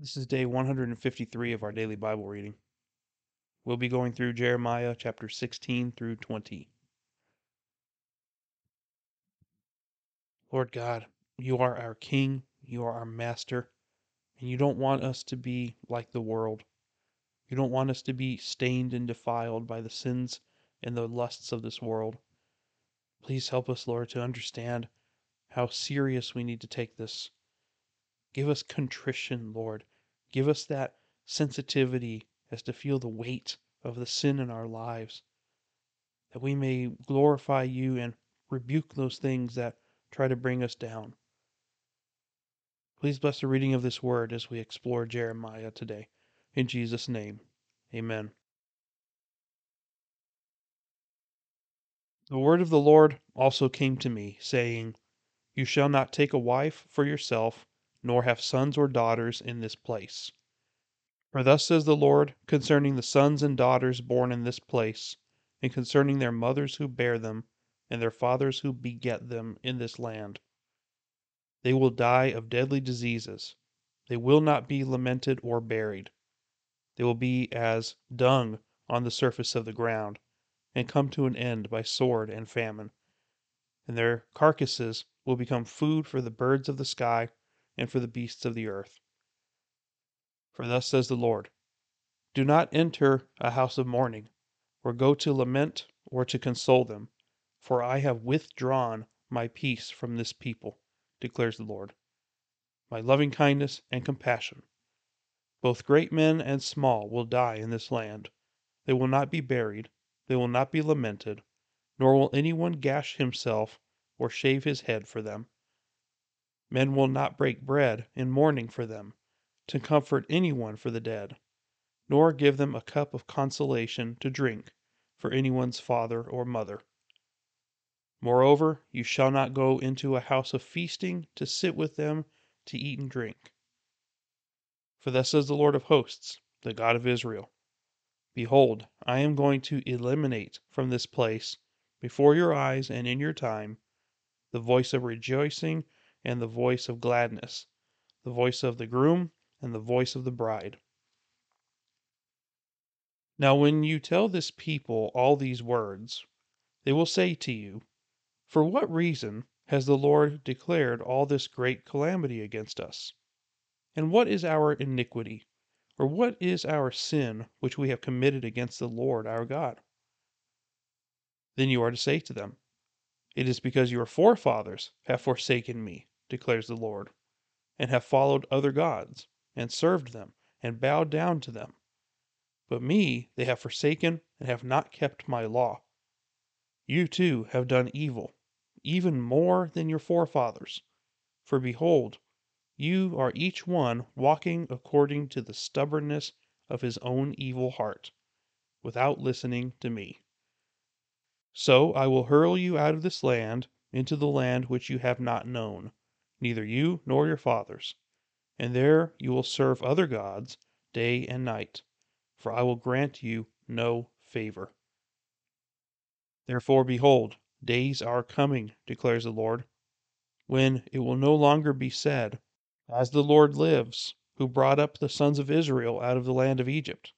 This is day 153 of our daily Bible reading. We'll be going through Jeremiah chapter 16 through 20. Lord God, you are our King, you are our Master, and you don't want us to be like the world. You don't want us to be stained and defiled by the sins and the lusts of this world. Please help us, Lord, to understand how serious we need to take this. Give us contrition, Lord. Give us that sensitivity as to feel the weight of the sin in our lives, that we may glorify you and rebuke those things that try to bring us down. Please bless the reading of this word as we explore Jeremiah today. In Jesus' name, amen. The word of the Lord also came to me, saying, You shall not take a wife for yourself, nor have sons or daughters in this place. For thus says the Lord concerning the sons and daughters born in this place, and concerning their mothers who bear them, and their fathers who beget them in this land. They will die of deadly diseases. They will not be lamented or buried. They will be as dung on the surface of the ground, and come to an end by sword and famine. And their carcasses will become food for the birds of the sky and for the beasts of the earth. For thus says the Lord Do not enter a house of mourning, or go to lament or to console them, for I have withdrawn my peace from this people, declares the Lord, my loving kindness and compassion. Both great men and small will die in this land. They will not be buried, they will not be lamented, nor will anyone gash himself or shave his head for them. Men will not break bread in mourning for them, to comfort anyone for the dead, nor give them a cup of consolation to drink for anyone's father or mother. Moreover, you shall not go into a house of feasting to sit with them to eat and drink. For thus says the Lord of hosts, the God of Israel Behold, I am going to eliminate from this place, before your eyes and in your time, the voice of rejoicing and the voice of gladness, the voice of the groom and the voice of the bride. Now, when you tell this people all these words, they will say to you, For what reason has the Lord declared all this great calamity against us? And what is our iniquity, or what is our sin which we have committed against the Lord our God? Then you are to say to them, It is because your forefathers have forsaken me declares the Lord, and have followed other gods, and served them, and bowed down to them. But me they have forsaken, and have not kept my law. You too have done evil, even more than your forefathers. For behold, you are each one walking according to the stubbornness of his own evil heart, without listening to me. So I will hurl you out of this land into the land which you have not known neither you nor your fathers. And there you will serve other gods day and night, for I will grant you no favor. Therefore, behold, days are coming, declares the Lord, when it will no longer be said, As the Lord lives, who brought up the sons of Israel out of the land of Egypt,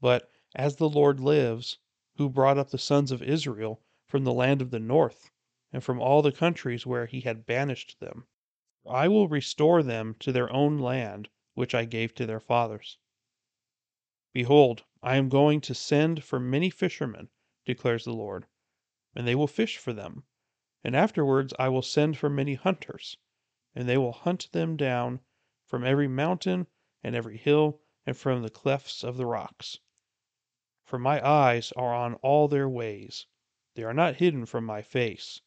but As the Lord lives, who brought up the sons of Israel from the land of the north, and from all the countries where he had banished them. I will restore them to their own land, which I gave to their fathers. Behold, I am going to send for many fishermen, declares the Lord, and they will fish for them. And afterwards I will send for many hunters, and they will hunt them down from every mountain and every hill and from the clefts of the rocks. For my eyes are on all their ways, they are not hidden from my face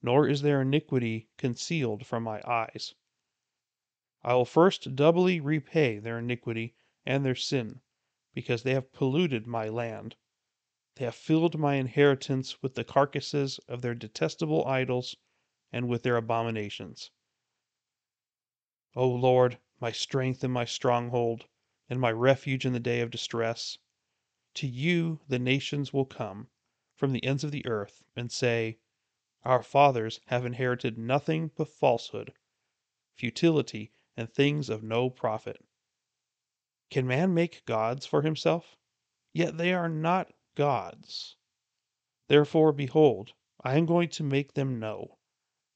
nor is their iniquity concealed from my eyes. I will first doubly repay their iniquity and their sin, because they have polluted my land. They have filled my inheritance with the carcasses of their detestable idols and with their abominations. O Lord, my strength and my stronghold, and my refuge in the day of distress, to you the nations will come from the ends of the earth and say, our fathers have inherited nothing but falsehood, futility, and things of no profit. Can man make gods for himself? Yet they are not gods. Therefore, behold, I am going to make them know.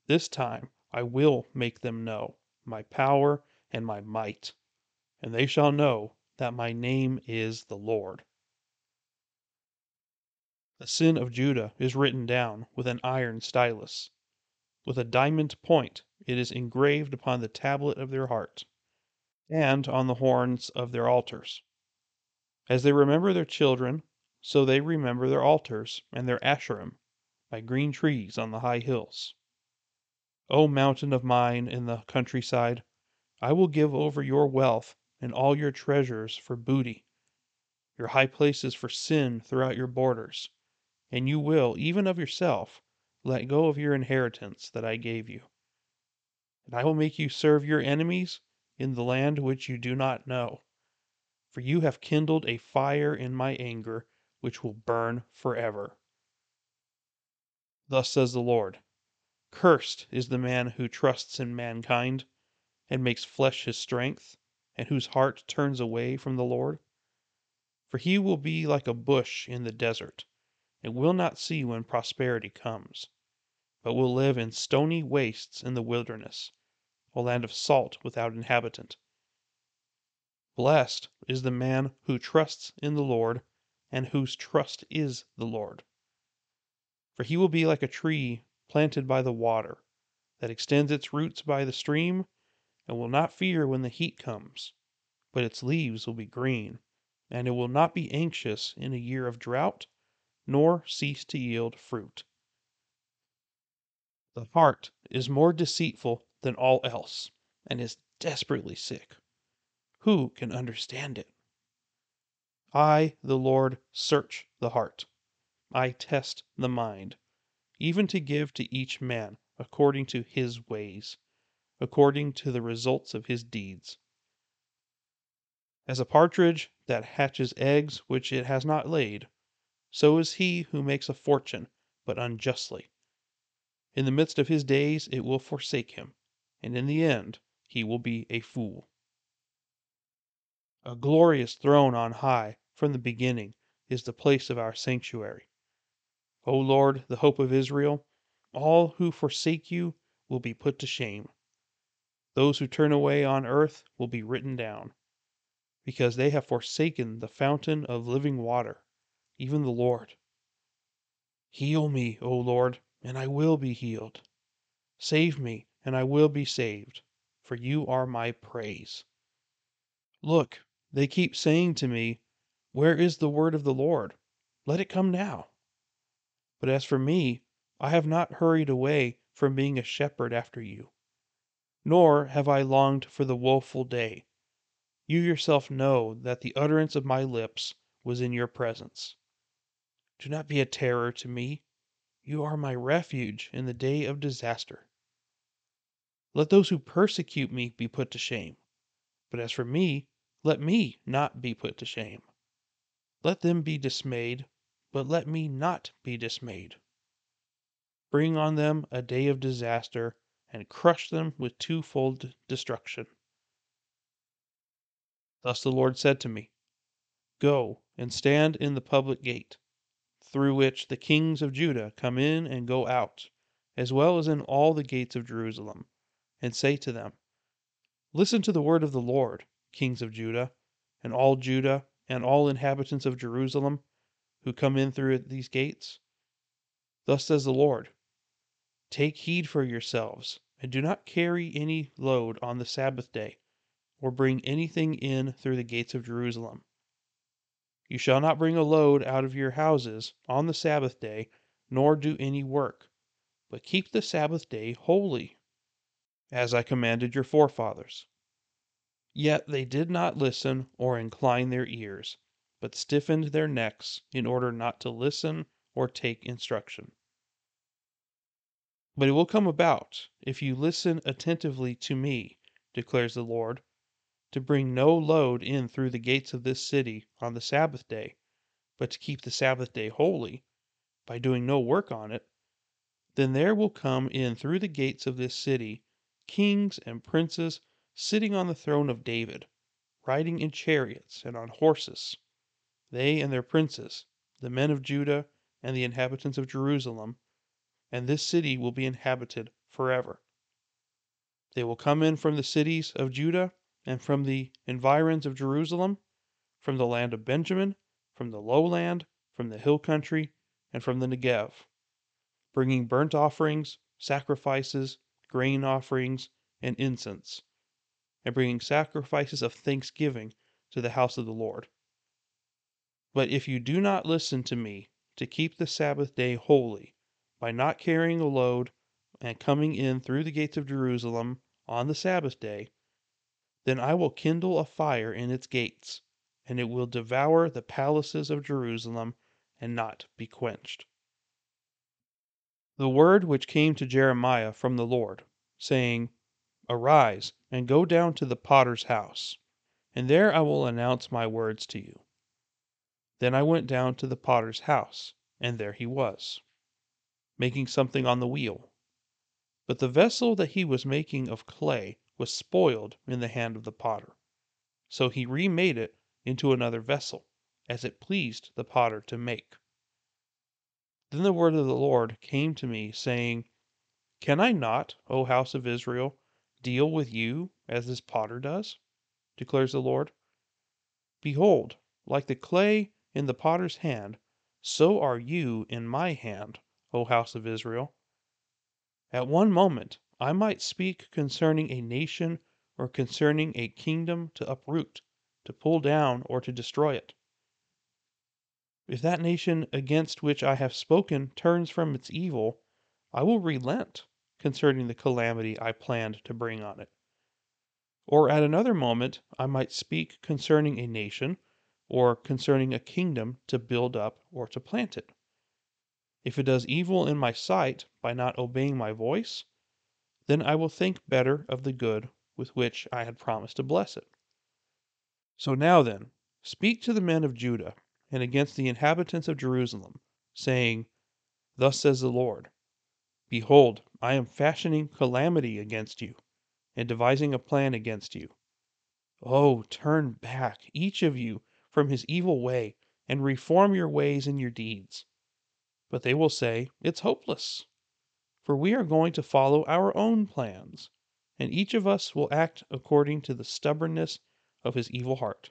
This time I will make them know my power and my might, and they shall know that my name is the Lord. The sin of Judah is written down with an iron stylus. With a diamond point it is engraved upon the tablet of their heart, and on the horns of their altars. As they remember their children, so they remember their altars and their Asherim by green trees on the high hills. O mountain of mine in the countryside, I will give over your wealth and all your treasures for booty, your high places for sin throughout your borders, and you will, even of yourself, let go of your inheritance that I gave you. And I will make you serve your enemies in the land which you do not know. For you have kindled a fire in my anger which will burn forever. Thus says the Lord Cursed is the man who trusts in mankind, and makes flesh his strength, and whose heart turns away from the Lord. For he will be like a bush in the desert, and will not see when prosperity comes, but will live in stony wastes in the wilderness, a land of salt without inhabitant. Blessed is the man who trusts in the Lord, and whose trust is the Lord. For he will be like a tree planted by the water, that extends its roots by the stream, and will not fear when the heat comes, but its leaves will be green, and it will not be anxious in a year of drought, nor cease to yield fruit. The heart is more deceitful than all else, and is desperately sick. Who can understand it? I, the Lord, search the heart. I test the mind, even to give to each man according to his ways, according to the results of his deeds. As a partridge that hatches eggs which it has not laid, so is he who makes a fortune, but unjustly. In the midst of his days it will forsake him, and in the end he will be a fool. A glorious throne on high from the beginning is the place of our sanctuary. O Lord, the hope of Israel, all who forsake you will be put to shame. Those who turn away on earth will be written down, because they have forsaken the fountain of living water, even the Lord. Heal me, O Lord, and I will be healed. Save me, and I will be saved, for you are my praise. Look, they keep saying to me, Where is the word of the Lord? Let it come now. But as for me, I have not hurried away from being a shepherd after you, nor have I longed for the woeful day. You yourself know that the utterance of my lips was in your presence. Do not be a terror to me. You are my refuge in the day of disaster. Let those who persecute me be put to shame. But as for me, let me not be put to shame. Let them be dismayed, but let me not be dismayed. Bring on them a day of disaster, and crush them with twofold destruction. Thus the Lord said to me Go and stand in the public gate, through which the kings of Judah come in and go out, as well as in all the gates of Jerusalem, and say to them, Listen to the word of the Lord kings of Judah, and all Judah, and all inhabitants of Jerusalem, who come in through these gates? Thus says the Lord Take heed for yourselves, and do not carry any load on the Sabbath day, or bring anything in through the gates of Jerusalem. You shall not bring a load out of your houses on the Sabbath day, nor do any work, but keep the Sabbath day holy, as I commanded your forefathers. Yet they did not listen or incline their ears, but stiffened their necks in order not to listen or take instruction. But it will come about, if you listen attentively to me, declares the Lord, to bring no load in through the gates of this city on the Sabbath day, but to keep the Sabbath day holy, by doing no work on it, then there will come in through the gates of this city kings and princes sitting on the throne of David, riding in chariots and on horses, they and their princes, the men of Judah and the inhabitants of Jerusalem, and this city will be inhabited forever. They will come in from the cities of Judah and from the environs of Jerusalem, from the land of Benjamin, from the lowland, from the hill country, and from the Negev, bringing burnt offerings, sacrifices, grain offerings, and incense, and bringing sacrifices of thanksgiving to the house of the Lord. But if you do not listen to me to keep the Sabbath day holy, by not carrying a load and coming in through the gates of Jerusalem on the Sabbath day, then I will kindle a fire in its gates, and it will devour the palaces of Jerusalem and not be quenched. The word which came to Jeremiah from the Lord, saying, Arise and go down to the potter's house, and there I will announce my words to you. Then I went down to the potter's house, and there he was, making something on the wheel. But the vessel that he was making of clay was spoiled in the hand of the potter. So he remade it into another vessel, as it pleased the potter to make. Then the word of the Lord came to me, saying, Can I not, O house of Israel, deal with you as this potter does? declares the Lord. Behold, like the clay in the potter's hand, so are you in my hand, O house of Israel. At one moment I might speak concerning a nation or concerning a kingdom to uproot, to pull down, or to destroy it. If that nation against which I have spoken turns from its evil, I will relent concerning the calamity I planned to bring on it. Or at another moment I might speak concerning a nation or concerning a kingdom to build up or to plant it. If it does evil in my sight by not obeying my voice, then I will think better of the good with which I had promised to bless it. So now then, speak to the men of Judah and against the inhabitants of Jerusalem, saying, Thus says the Lord Behold, I am fashioning calamity against you, and devising a plan against you. Oh, turn back, each of you, from his evil way, and reform your ways and your deeds. But they will say, It's hopeless, for we are going to follow our own plans, and each of us will act according to the stubbornness of his evil heart.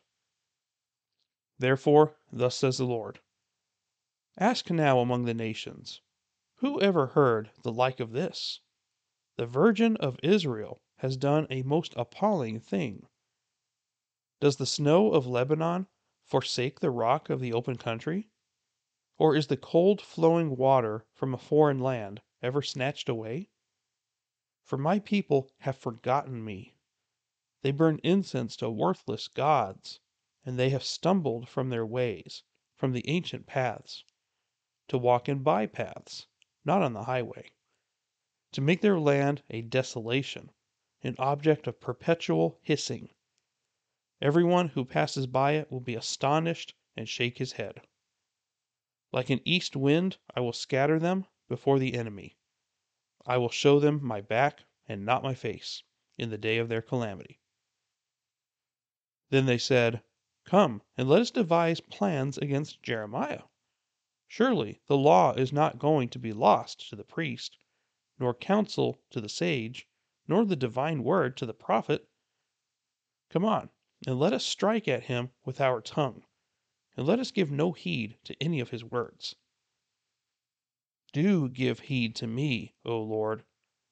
Therefore, thus says the Lord Ask now among the nations, who ever heard the like of this? The Virgin of Israel has done a most appalling thing. Does the snow of Lebanon forsake the rock of the open country? Or is the cold flowing water from a foreign land ever snatched away? For my people have forgotten me. They burn incense to worthless gods, and they have stumbled from their ways, from the ancient paths, to walk in by paths, not on the highway, to make their land a desolation, an object of perpetual hissing. Everyone who passes by it will be astonished and shake his head. Like an east wind I will scatter them before the enemy. I will show them my back and not my face in the day of their calamity. Then they said, Come, and let us devise plans against Jeremiah. Surely the law is not going to be lost to the priest, nor counsel to the sage, nor the divine word to the prophet. Come on, and let us strike at him with our tongue and let us give no heed to any of his words. Do give heed to me, O Lord,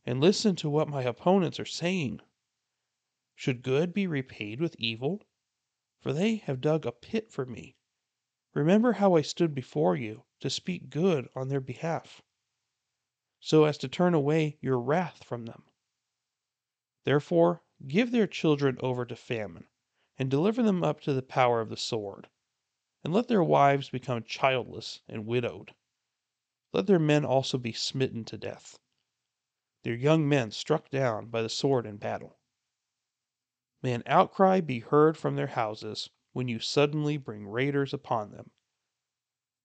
and listen to what my opponents are saying. Should good be repaid with evil? For they have dug a pit for me. Remember how I stood before you to speak good on their behalf, so as to turn away your wrath from them. Therefore, give their children over to famine, and deliver them up to the power of the sword and let their wives become childless and widowed. Let their men also be smitten to death, their young men struck down by the sword in battle. May an outcry be heard from their houses when you suddenly bring raiders upon them.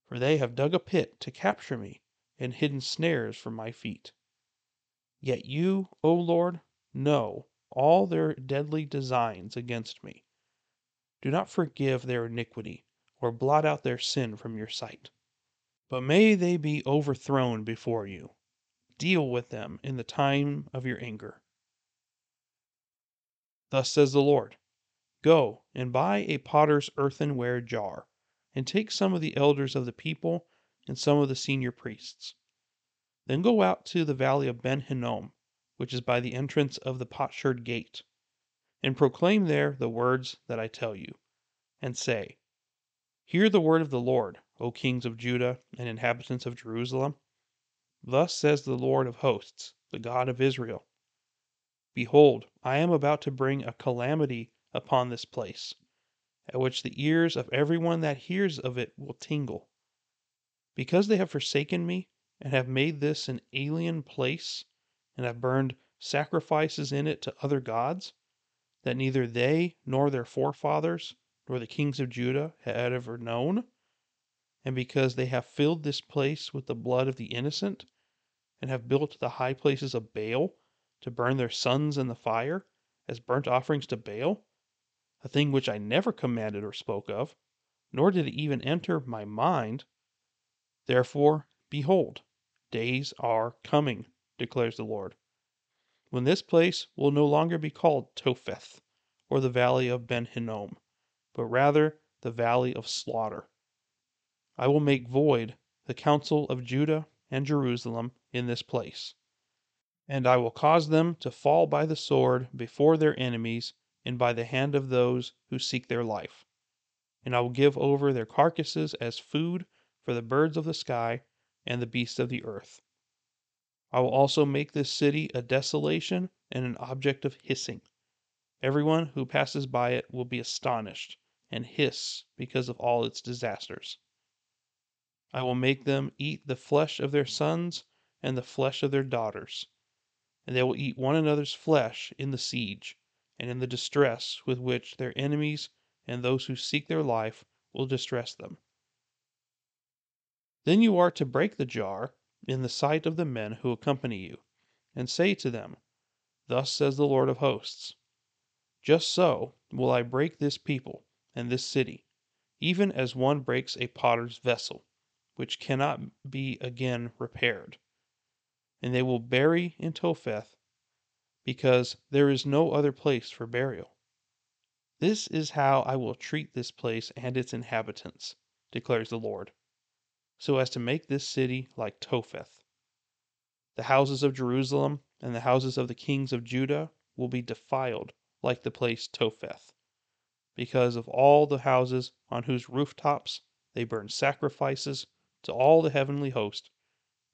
For they have dug a pit to capture me and hidden snares for my feet. Yet you, O Lord, know all their deadly designs against me. do not forgive their iniquity, or blot out their sin from your sight. But may they be overthrown before you. Deal with them in the time of your anger. Thus says the Lord Go and buy a potter's earthenware jar, and take some of the elders of the people and some of the senior priests. Then go out to the valley of Ben Hinnom, which is by the entrance of the potsherd gate, and proclaim there the words that I tell you, and say, Hear the word of the Lord, O kings of Judah and inhabitants of Jerusalem. Thus says the Lord of hosts, the God of Israel Behold, I am about to bring a calamity upon this place, at which the ears of every one that hears of it will tingle. Because they have forsaken me, and have made this an alien place, and have burned sacrifices in it to other gods, that neither they nor their forefathers nor the kings of Judah had ever known, and because they have filled this place with the blood of the innocent, and have built the high places of Baal to burn their sons in the fire as burnt offerings to Baal, a thing which I never commanded or spoke of, nor did it even enter my mind. Therefore, behold, days are coming, declares the Lord, when this place will no longer be called Topheth, or the valley of Ben Hinnom, but rather the valley of slaughter. I will make void the counsel of Judah and Jerusalem in this place and I will cause them to fall by the sword before their enemies and by the hand of those who seek their life. And I will give over their carcasses as food for the birds of the sky and the beasts of the earth. I will also make this city a desolation and an object of hissing. Everyone who passes by it will be astonished and hiss because of all its disasters. I will make them eat the flesh of their sons and the flesh of their daughters and they will eat one another's flesh in the siege, and in the distress with which their enemies and those who seek their life will distress them. Then you are to break the jar in the sight of the men who accompany you, and say to them, Thus says the Lord of hosts Just so will I break this people and this city, even as one breaks a potter's vessel, which cannot be again repaired and they will bury in Topheth, because there is no other place for burial. This is how I will treat this place and its inhabitants, declares the Lord, so as to make this city like Topheth. The houses of Jerusalem and the houses of the kings of Judah will be defiled like the place Topheth, because of all the houses on whose rooftops they burn sacrifices to all the heavenly host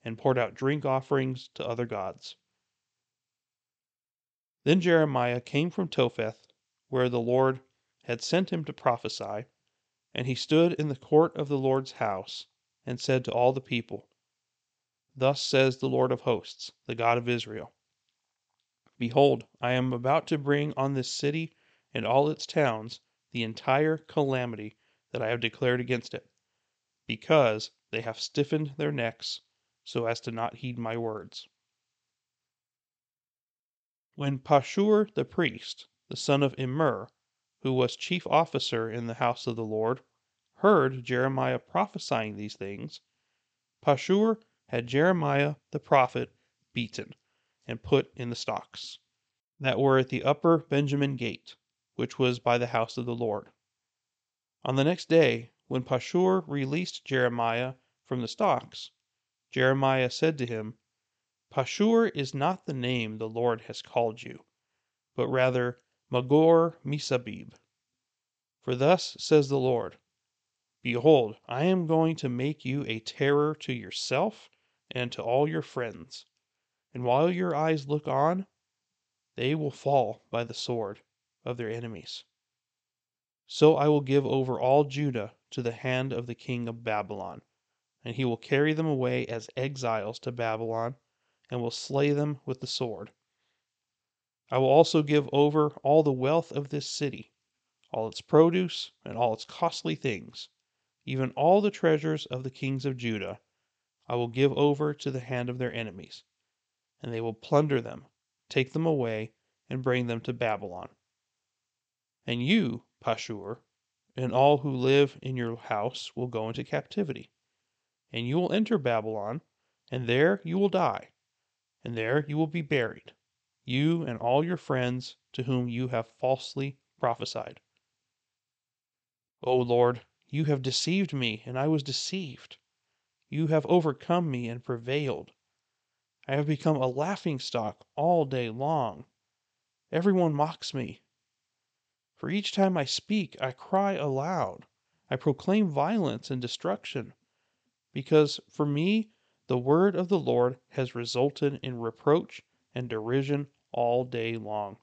and poured out drink offerings to other gods. Then Jeremiah came from Topheth, where the Lord had sent him to prophesy, and he stood in the court of the Lord's house, and said to all the people, Thus says the Lord of hosts, the God of Israel Behold, I am about to bring on this city and all its towns the entire calamity that I have declared against it, because they have stiffened their necks so as to not heed my words. When Pashur the priest, the son of Immer, who was chief officer in the house of the Lord, heard Jeremiah prophesying these things, Pashur had Jeremiah the prophet beaten and put in the stocks that were at the upper Benjamin gate, which was by the house of the Lord. On the next day, when Pashur released Jeremiah from the stocks, Jeremiah said to him, Pashur is not the name the Lord has called you, but rather Magor Missabib. For thus says the Lord Behold, I am going to make you a terror to yourself and to all your friends, and while your eyes look on, they will fall by the sword of their enemies. So I will give over all Judah to the hand of the king of Babylon and he will carry them away as exiles to Babylon, and will slay them with the sword. I will also give over all the wealth of this city, all its produce, and all its costly things, even all the treasures of the kings of Judah, I will give over to the hand of their enemies, and they will plunder them, take them away, and bring them to Babylon. And you, Pashur, and all who live in your house will go into captivity. And you will enter Babylon, and there you will die, and there you will be buried, you and all your friends to whom you have falsely prophesied. O Lord, you have deceived me, and I was deceived. You have overcome me and prevailed. I have become a laughing stock all day long. Everyone mocks me. For each time I speak, I cry aloud. I proclaim violence and destruction. Because for me, the word of the Lord has resulted in reproach and derision all day long.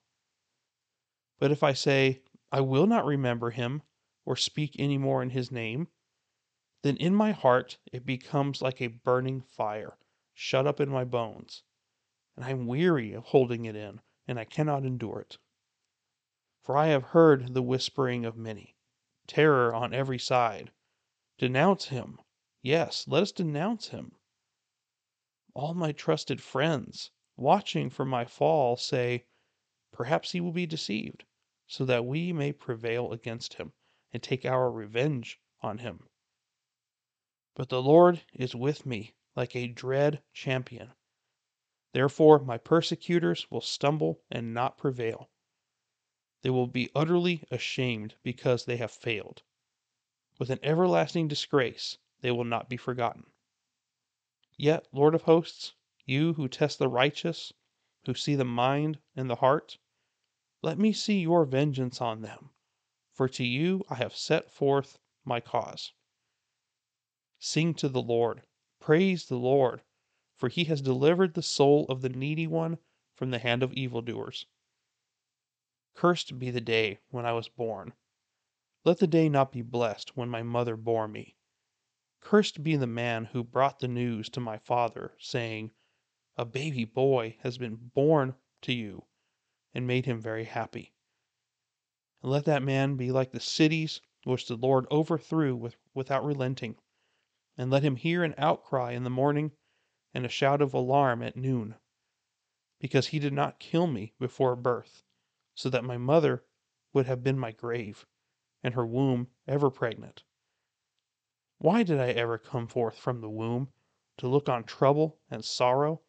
But if I say, I will not remember him, or speak any more in his name, then in my heart it becomes like a burning fire, shut up in my bones, and I am weary of holding it in, and I cannot endure it. For I have heard the whispering of many, terror on every side. Denounce him. Yes, let us denounce him. All my trusted friends, watching for my fall, say, Perhaps he will be deceived, so that we may prevail against him and take our revenge on him. But the Lord is with me like a dread champion. Therefore, my persecutors will stumble and not prevail. They will be utterly ashamed because they have failed. With an everlasting disgrace, they will not be forgotten. Yet, Lord of hosts, you who test the righteous, who see the mind and the heart, let me see your vengeance on them, for to you I have set forth my cause. Sing to the Lord, praise the Lord, for he has delivered the soul of the needy one from the hand of evildoers. Cursed be the day when I was born. Let the day not be blessed when my mother bore me. Cursed be the man who brought the news to my father, saying, A baby boy has been born to you, and made him very happy. And let that man be like the cities which the Lord overthrew with, without relenting, and let him hear an outcry in the morning and a shout of alarm at noon, because he did not kill me before birth so that my mother would have been my grave, and her womb ever pregnant. Why did I ever come forth from the womb to look on trouble and sorrow,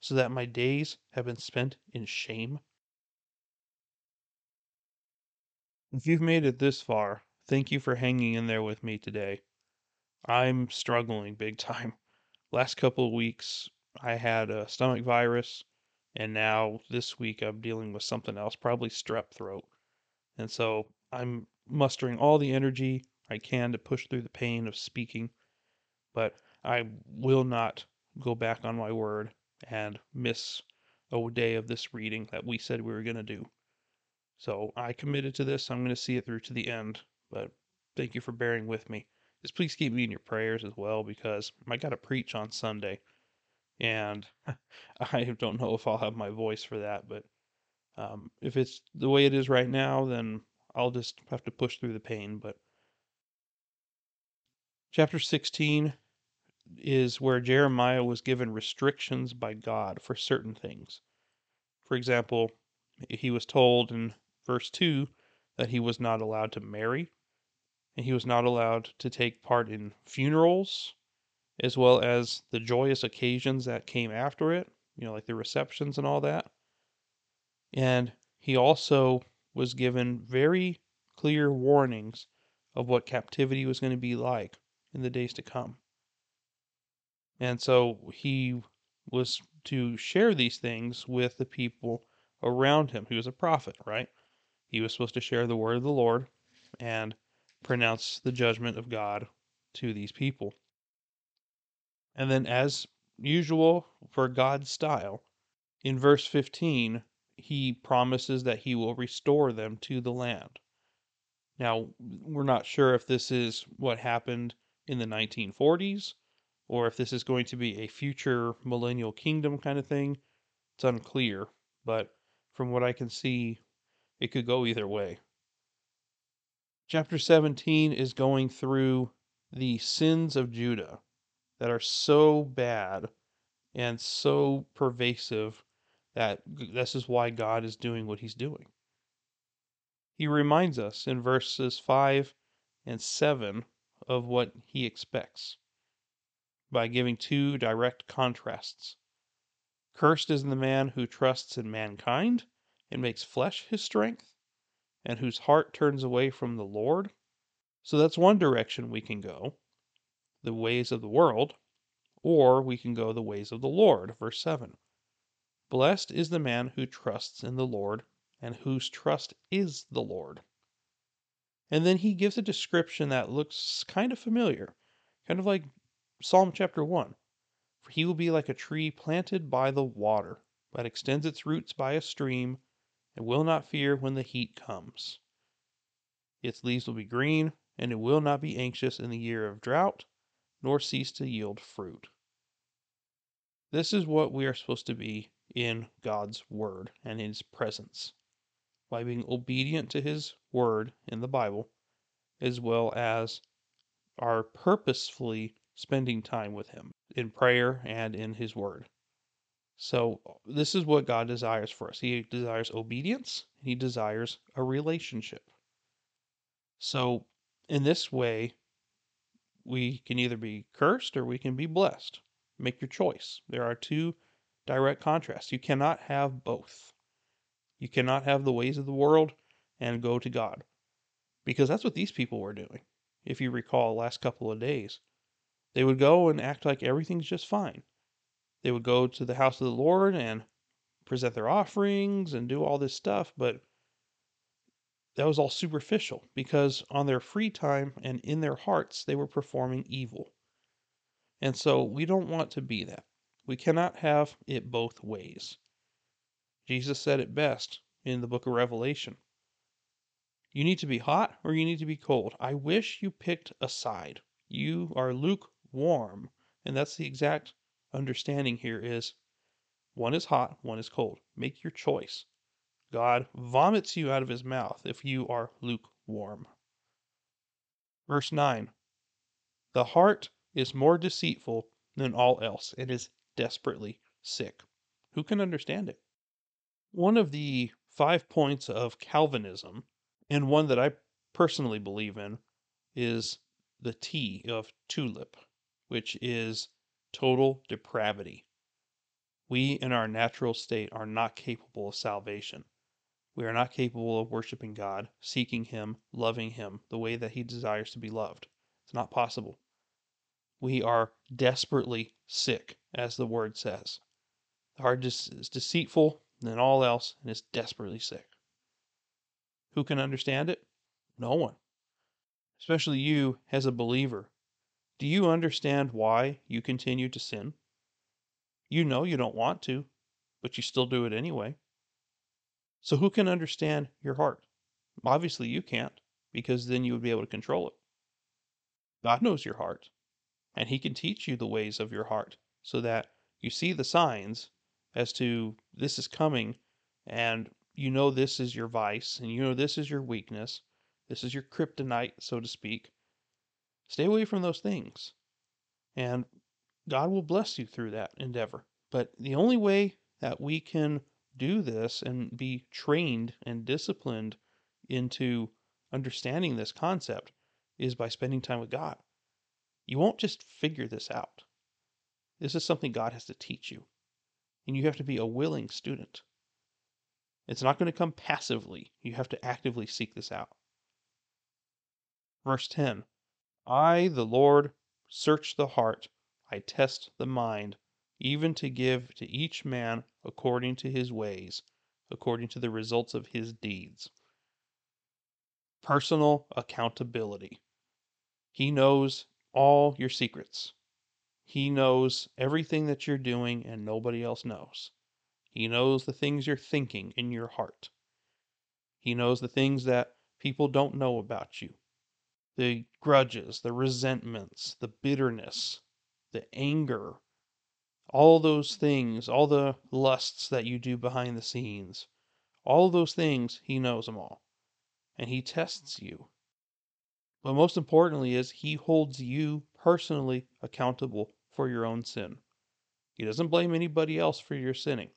so that my days have been spent in shame? If you've made it this far, thank you for hanging in there with me today. I'm struggling big time. Last couple of weeks, I had a stomach virus and now this week I'm dealing with something else, probably strep throat. And so I'm mustering all the energy I can to push through the pain of speaking, but I will not go back on my word and miss a day of this reading that we said we were going to do. So I committed to this. I'm going to see it through to the end, but thank you for bearing with me. Just please keep me in your prayers as well because I got to preach on Sunday and I don't know if I'll have my voice for that, but um, if it's the way it is right now, then I'll just have to push through the pain. But chapter 16 is where Jeremiah was given restrictions by God for certain things. For example, he was told in verse 2 that he was not allowed to marry, and he was not allowed to take part in funerals as well as the joyous occasions that came after it, you know, like the receptions and all that. And he also was given very clear warnings of what captivity was going to be like in the days to come. And so he was to share these things with the people around him. He was a prophet, right? He was supposed to share the word of the Lord and pronounce the judgment of God to these people. And then, as usual for God's style, in verse 15, he promises that he will restore them to the land. Now, we're not sure if this is what happened in the 1940s or if this is going to be a future millennial kingdom kind of thing. It's unclear, but from what I can see, it could go either way. Chapter 17 is going through the sins of Judah that are so bad and so pervasive that this is why God is doing what he's doing. He reminds us in verses 5 and 7 of what he expects by giving two direct contrasts. Cursed is the man who trusts in mankind and makes flesh his strength, and whose heart turns away from the Lord. So that's one direction we can go, the ways of the world, or we can go the ways of the Lord. Verse 7. Blessed is the man who trusts in the Lord and whose trust is the Lord. And then he gives a description that looks kind of familiar, kind of like Psalm chapter 1. For he will be like a tree planted by the water, that extends its roots by a stream, and will not fear when the heat comes. Its leaves will be green, and it will not be anxious in the year of drought, nor cease to yield fruit. This is what we are supposed to be in God's Word and in His presence by being obedient to His Word in the Bible, as well as are purposefully spending time with Him in prayer and in His Word. So, this is what God desires for us. He desires obedience, He desires a relationship. So, in this way, we can either be cursed or we can be blessed. Make your choice. There are two direct contrasts. You cannot have both. You cannot have the ways of the world and go to God. Because that's what these people were doing. If you recall, the last couple of days, they would go and act like everything's just fine. They would go to the house of the Lord and present their offerings and do all this stuff, but that was all superficial because on their free time and in their hearts, they were performing evil. And so we don't want to be that. We cannot have it both ways. Jesus said it best in the book of Revelation. You need to be hot or you need to be cold. I wish you picked a side. You are lukewarm. And that's the exact understanding here is one is hot, one is cold. Make your choice. God vomits you out of his mouth if you are lukewarm. Verse 9 The heart is more deceitful than all else and is desperately sick. Who can understand it? One of the five points of Calvinism, and one that I personally believe in, is the T of tulip, which is total depravity. We, in our natural state, are not capable of salvation. We are not capable of worshiping God, seeking Him, loving Him the way that He desires to be loved. It's not possible. We are desperately sick, as the word says. The heart is deceitful than all else and is desperately sick. Who can understand it? No one. Especially you as a believer. Do you understand why you continue to sin? You know you don't want to, but you still do it anyway. So who can understand your heart? Obviously you can't, because then you would be able to control it. God knows your heart, and He can teach you the ways of your heart so that you see the signs as to this is coming, and you know this is your vice, and you know this is your weakness, this is your kryptonite, so to speak. Stay away from those things, and God will bless you through that endeavor. But the only way that we can do this and be trained and disciplined into understanding this concept is by spending time with God. You won't just figure this out. This is something God has to teach you. And you have to be a willing student. It's not going to come passively. You have to actively seek this out. Verse 10 I, the Lord, search the heart, I test the mind even to give to each man according to his ways, according to the results of his deeds. Personal accountability. He knows all your secrets. He knows everything that you're doing and nobody else knows. He knows the things you're thinking in your heart. He knows the things that people don't know about you the grudges, the resentments, the bitterness, the anger, all those things, all the lusts that you do behind the scenes, all those things, he knows them all. And he tests you. But most importantly is he holds you personally accountable for your own sin. He doesn't blame anybody else for your sinning.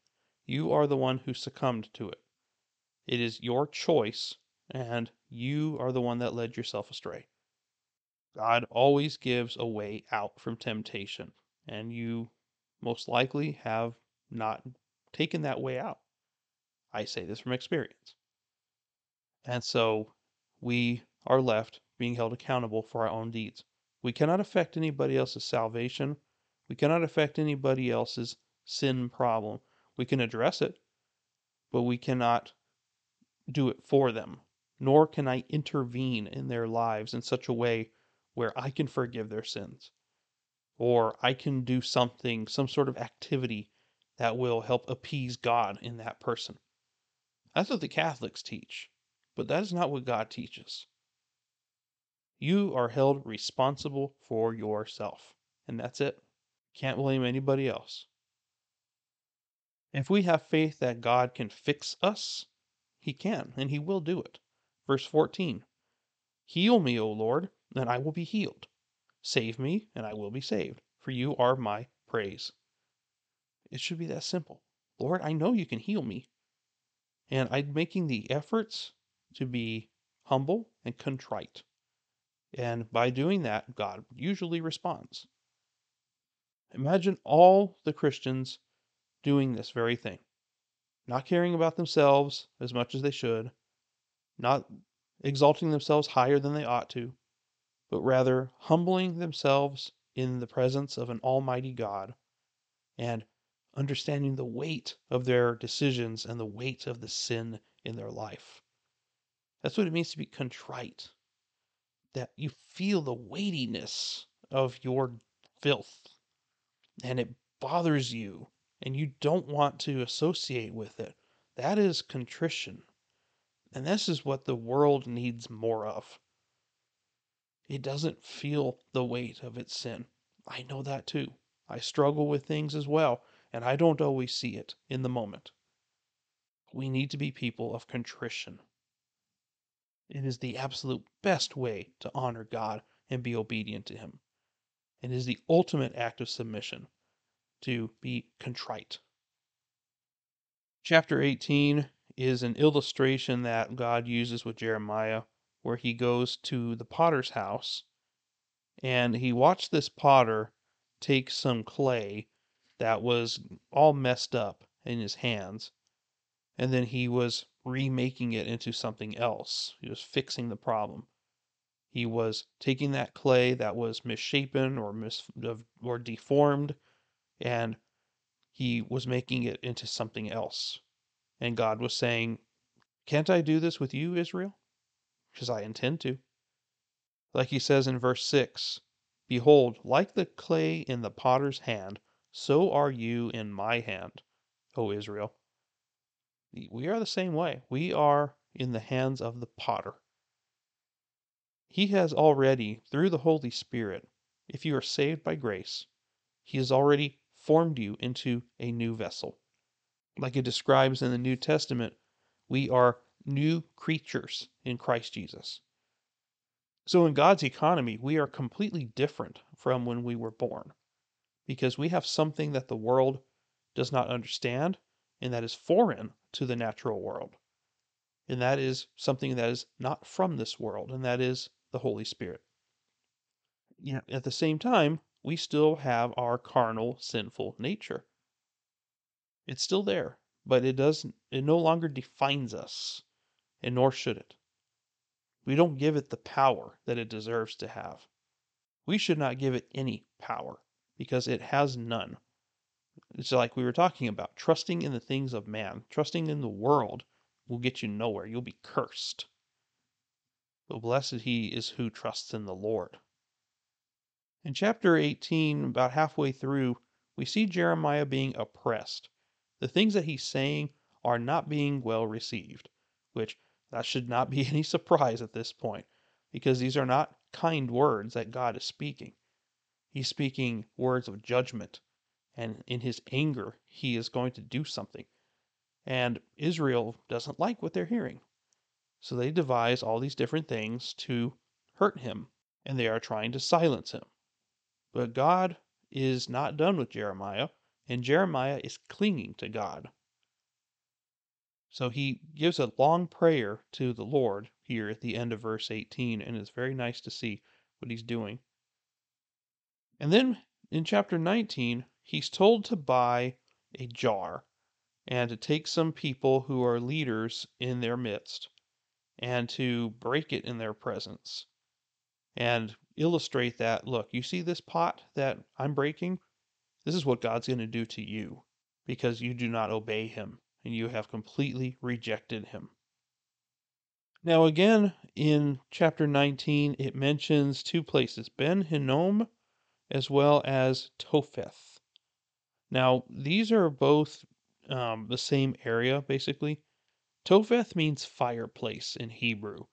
You are the one who succumbed to it. It is your choice, and you are the one that led yourself astray. God always gives a way out from temptation, and you most likely have not taken that way out. I say this from experience. And so we are left being held accountable for our own deeds. We cannot affect anybody else's salvation. We cannot affect anybody else's sin problem. We can address it, but we cannot do it for them. Nor can I intervene in their lives in such a way where I can forgive their sins or I can do something, some sort of activity that will help appease God in that person. That's what the Catholics teach, but that is not what God teaches. You are held responsible for yourself, and that's it. Can't blame anybody else. If we have faith that God can fix us, He can, and He will do it. Verse 14 Heal me, O Lord, and I will be healed. Save me, and I will be saved, for you are my praise. It should be that simple. Lord, I know you can heal me. And I'm making the efforts to be humble and contrite. And by doing that, God usually responds. Imagine all the Christians doing this very thing, not caring about themselves as much as they should, not exalting themselves higher than they ought to, but rather humbling themselves in the presence of an almighty God and understanding the weight of their decisions and the weight of the sin in their life. That's what it means to be contrite. That you feel the weightiness of your filth and it bothers you and you don't want to associate with it. That is contrition. And this is what the world needs more of. It doesn't feel the weight of its sin. I know that too. I struggle with things as well, and I don't always see it in the moment. We need to be people of contrition. It is the absolute best way to honor God and be obedient to Him. And is the ultimate act of submission to be contrite. Chapter 18 is an illustration that God uses with Jeremiah where he goes to the potter's house and he watched this potter take some clay that was all messed up in his hands and then he was remaking it into something else. He was fixing the problem. He was taking that clay that was misshapen or mis or deformed and he was making it into something else. And God was saying, "Can't I do this with you, Israel?" because I intend to. Like he says in verse 6 Behold, like the clay in the potter's hand, so are you in my hand, O Israel. We are the same way. We are in the hands of the potter. He has already, through the Holy Spirit, if you are saved by grace, He has already formed you into a new vessel. Like it describes in the New Testament, we are new creatures in Christ Jesus. So, in God's economy, we are completely different from when we were born because we have something that the world does not understand and that is foreign to the natural world. And that is something that is not from this world, and that is the Holy Spirit. Yet at the same time, we still have our carnal, sinful nature. It's still there, but it doesn't it no longer defines us and nor should it. We don't give it the power that it deserves to have. We should not give it any power because it has none. It's like we were talking about trusting in the things of man, trusting in the world will get you nowhere. You'll be cursed. But blessed he is who trusts in the Lord. In chapter 18, about halfway through, we see Jeremiah being oppressed. The things that he's saying are not being well received, which that should not be any surprise at this point, because these are not kind words that God is speaking. He's speaking words of judgment, and in his anger, he is going to do something. And Israel doesn't like what they're hearing. So they devise all these different things to hurt him, and they are trying to silence him. But God is not done with Jeremiah, and Jeremiah is clinging to God. So he gives a long prayer to the Lord here at the end of verse 18, and it's very nice to see. what he's doing. And then in chapter 19, he's told to buy a jar and to take some people who are leaders in their midst and to break it in their presence and illustrate that look, you see this pot that I'm breaking? This is what God's going to do to you because you do not obey him and you have completely rejected him. Now, again, in chapter 19, it mentions two places Ben Hinnom as well as Topheth. Now, these are both um, the same area, basically. Topheth means fireplace in Hebrew,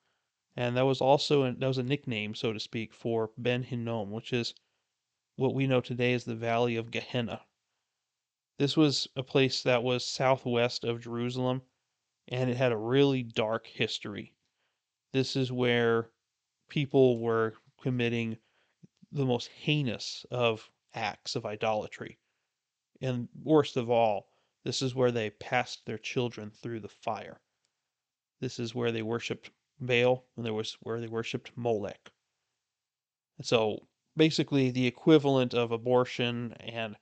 and that was also that was a nickname, so to speak, for Ben Hinnom, which is what we know today as the Valley of Gehenna. This was a place that was southwest of Jerusalem, and it had a really dark history. This is where people were committing the most heinous of acts of idolatry. And worst of all, this is where they passed their children through the fire. This is where they worshipped Baal, and there was where they worshipped Molech. And so basically the equivalent of abortion and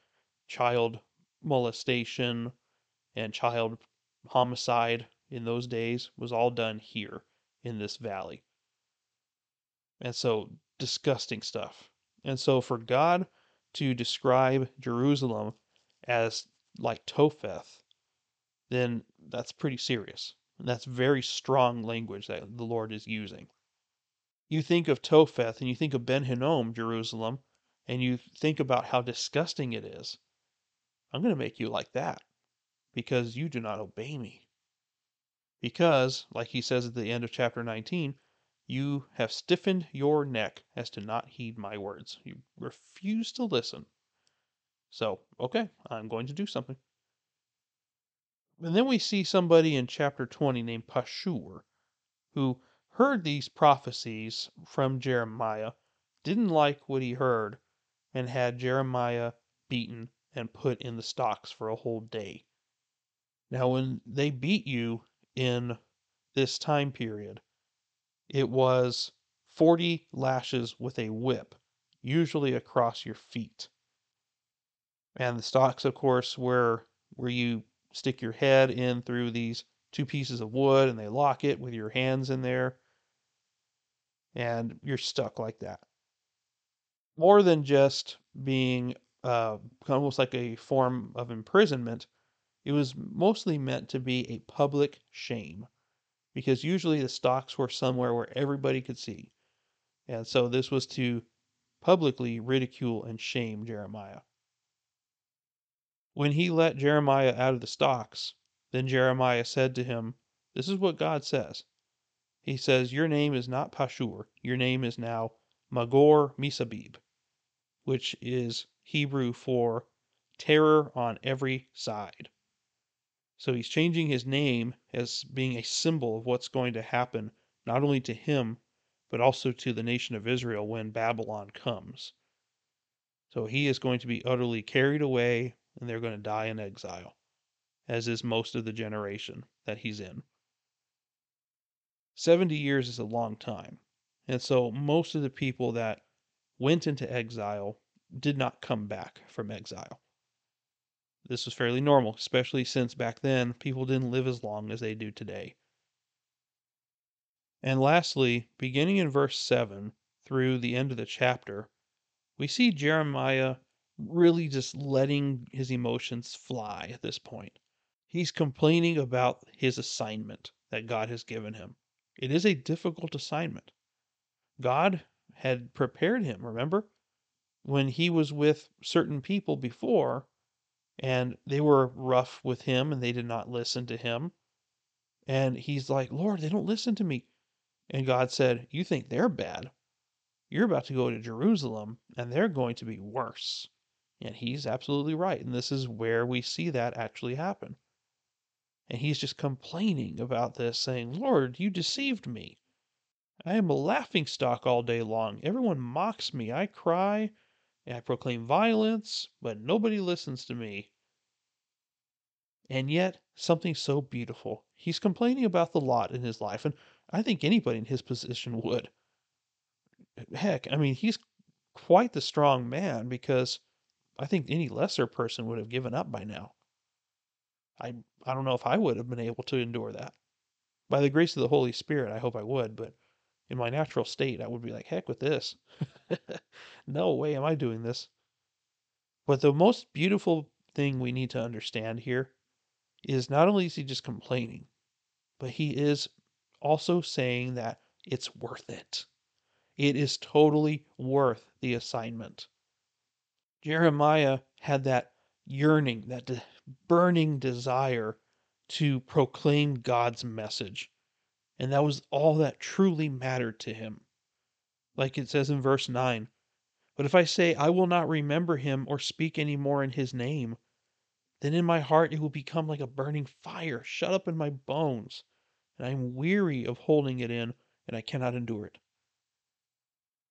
child molestation and child homicide in those days was all done here in this valley. And so disgusting stuff. And so for God to describe Jerusalem as like Topheth, then that's pretty serious. That's very strong language that the Lord is using. You think of Topheth and you think of Ben Hinnom, Jerusalem, and you think about how disgusting it is. I'm going to make you like that because you do not obey me. Because, like he says at the end of chapter 19, you have stiffened your neck as to not heed my words. You refuse to listen. So, okay, I'm going to do something. And then we see somebody in chapter 20 named Pashur who heard these prophecies from Jeremiah, didn't like what he heard, and had Jeremiah beaten and put in the stocks for a whole day. Now, when they beat you in this time period, it was 40 lashes with a whip, usually across your feet. And the stocks, of course, were where you stick your head in through these two pieces of wood and they lock it with your hands in there. And you're stuck like that. More than just being uh, almost like a form of imprisonment, it was mostly meant to be a public shame because usually the stocks were somewhere where everybody could see. And so this was to publicly ridicule and shame Jeremiah. When he let Jeremiah out of the stocks, then Jeremiah said to him, This is what God says. He says, Your name is not Pashur, your name is now Magor Misabib, which is Hebrew for terror on every side. So he's changing his name as being a symbol of what's going to happen, not only to him, but also to the nation of Israel when Babylon comes. So he is going to be utterly carried away and they're going to die in exile, as is most of the generation that he's in. 70 years is a long time. And so most of the people that went into exile did not come back from exile. This was fairly normal, especially since back then people didn't live as long as they do today. And lastly, beginning in verse 7 through the end of the chapter, we see Jeremiah really just letting his emotions fly at this point. He's complaining about his assignment that God has given him. It is a difficult assignment. God had prepared him, remember? When he was with certain people before, and they were rough with him and they did not listen to him. And he's like, Lord, they don't listen to me. And God said, You think they're bad? You're about to go to Jerusalem and they're going to be worse. And he's absolutely right. And this is where we see that actually happen. And he's just complaining about this, saying, Lord, you deceived me. I am a laughing stock all day long. Everyone mocks me. I cry and I proclaim violence, but nobody listens to me. And yet, something so beautiful. He's complaining about the lot in his life, and I think anybody in his position would. heck, I mean, he's quite the strong man because I think any lesser person would have given up by now. I I don't know if I would have been able to endure that. By the grace of the Holy Spirit, I hope I would, but in my natural state, I would be like, heck with this. no way am I doing this. But the most beautiful thing we need to understand here is not only is he just complaining, but he is also saying that it's worth it. It is totally worth the assignment. Jeremiah had that yearning, that de- burning desire to proclaim God's message. And that was all that truly mattered to him. Like it says in verse 9 But if I say, I will not remember him or speak any more in his name, then in my heart it will become like a burning fire shut up in my bones, and I am weary of holding it in, and I cannot endure it.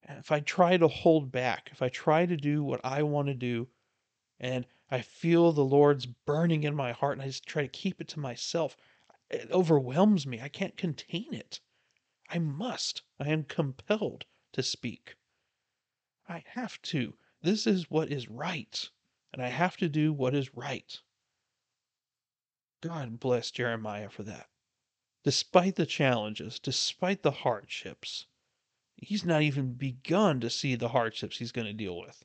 If I try to hold back, if I try to do what I want to do, and I feel the Lord's burning in my heart, and I just try to keep it to myself, it overwhelms me. I can't contain it. I must. I am compelled to speak. I have to. This is what is right, and I have to do what is right. God bless Jeremiah for that. Despite the challenges, despite the hardships, he's not even begun to see the hardships he's going to deal with.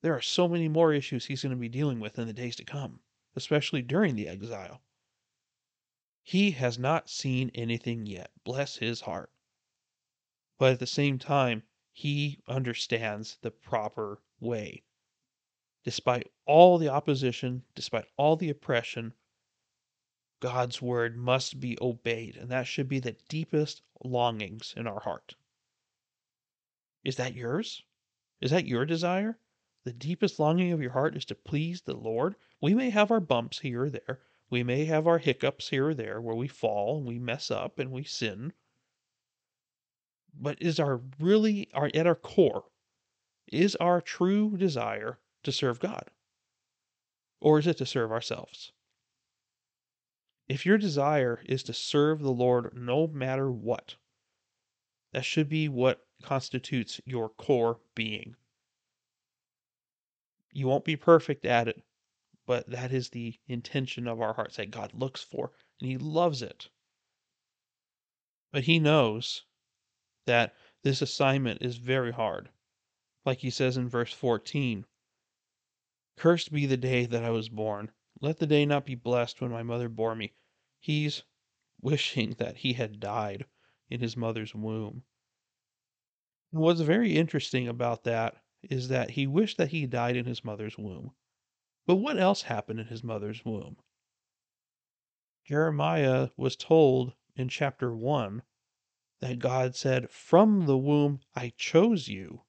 There are so many more issues he's going to be dealing with in the days to come, especially during the exile. He has not seen anything yet, bless his heart. But at the same time, he understands the proper way. Despite all the opposition, despite all the oppression, God's word must be obeyed, and that should be the deepest longings in our heart. Is that yours? Is that your desire? The deepest longing of your heart is to please the Lord. We may have our bumps here or there. We may have our hiccups here or there where we fall and we mess up and we sin. But is our really our at our core is our true desire to serve God? Or is it to serve ourselves? If your desire is to serve the Lord no matter what, that should be what constitutes your core being. You won't be perfect at it, but that is the intention of our hearts that God looks for, and He loves it. But He knows that this assignment is very hard. Like He says in verse 14 Cursed be the day that I was born. Let the day not be blessed when my mother bore me. He's wishing that he had died in his mother's womb. And what's very interesting about that is that he wished that he died in his mother's womb. But what else happened in his mother's womb? Jeremiah was told in chapter 1 that God said, From the womb I chose you.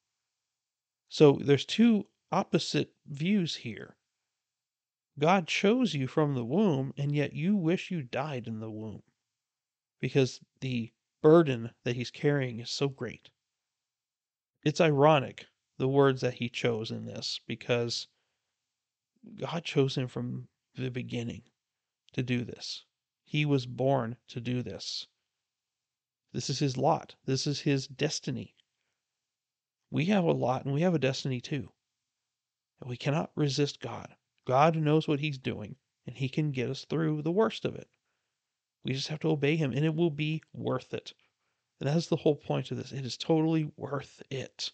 So there's two opposite views here. God chose you from the womb, and yet you wish you died in the womb because the burden that he's carrying is so great. It's ironic the words that he chose in this because God chose him from the beginning to do this. He was born to do this. This is his lot. This is his destiny. We have a lot and we have a destiny too. And we cannot resist God. God knows what he's doing and he can get us through the worst of it. We just have to obey him and it will be worth it. And that's the whole point of this. It is totally worth it.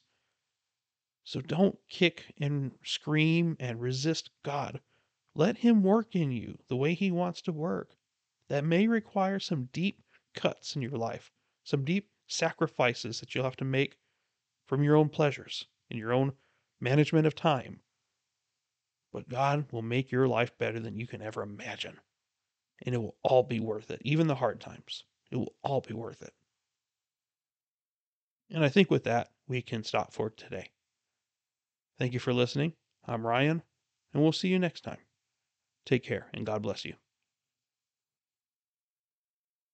So don't kick and scream and resist God. Let Him work in you the way He wants to work. That may require some deep cuts in your life, some deep sacrifices that you'll have to make from your own pleasures and your own management of time. But God will make your life better than you can ever imagine. And it will all be worth it, even the hard times. It will all be worth it. And I think with that, we can stop for today. Thank you for listening. I'm Ryan, and we'll see you next time. Take care, and God bless you.